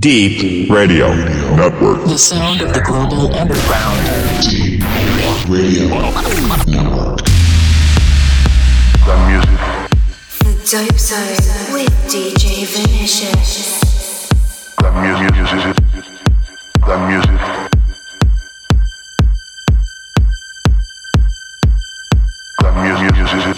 D3ep Radio Network. The sound of the global underground. D3ep Radio Network. The music, The Dope Zone with DJ Vinicious. the music, music, the music, the music,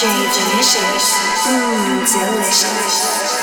DJ Vinicious. Mmm, delicious.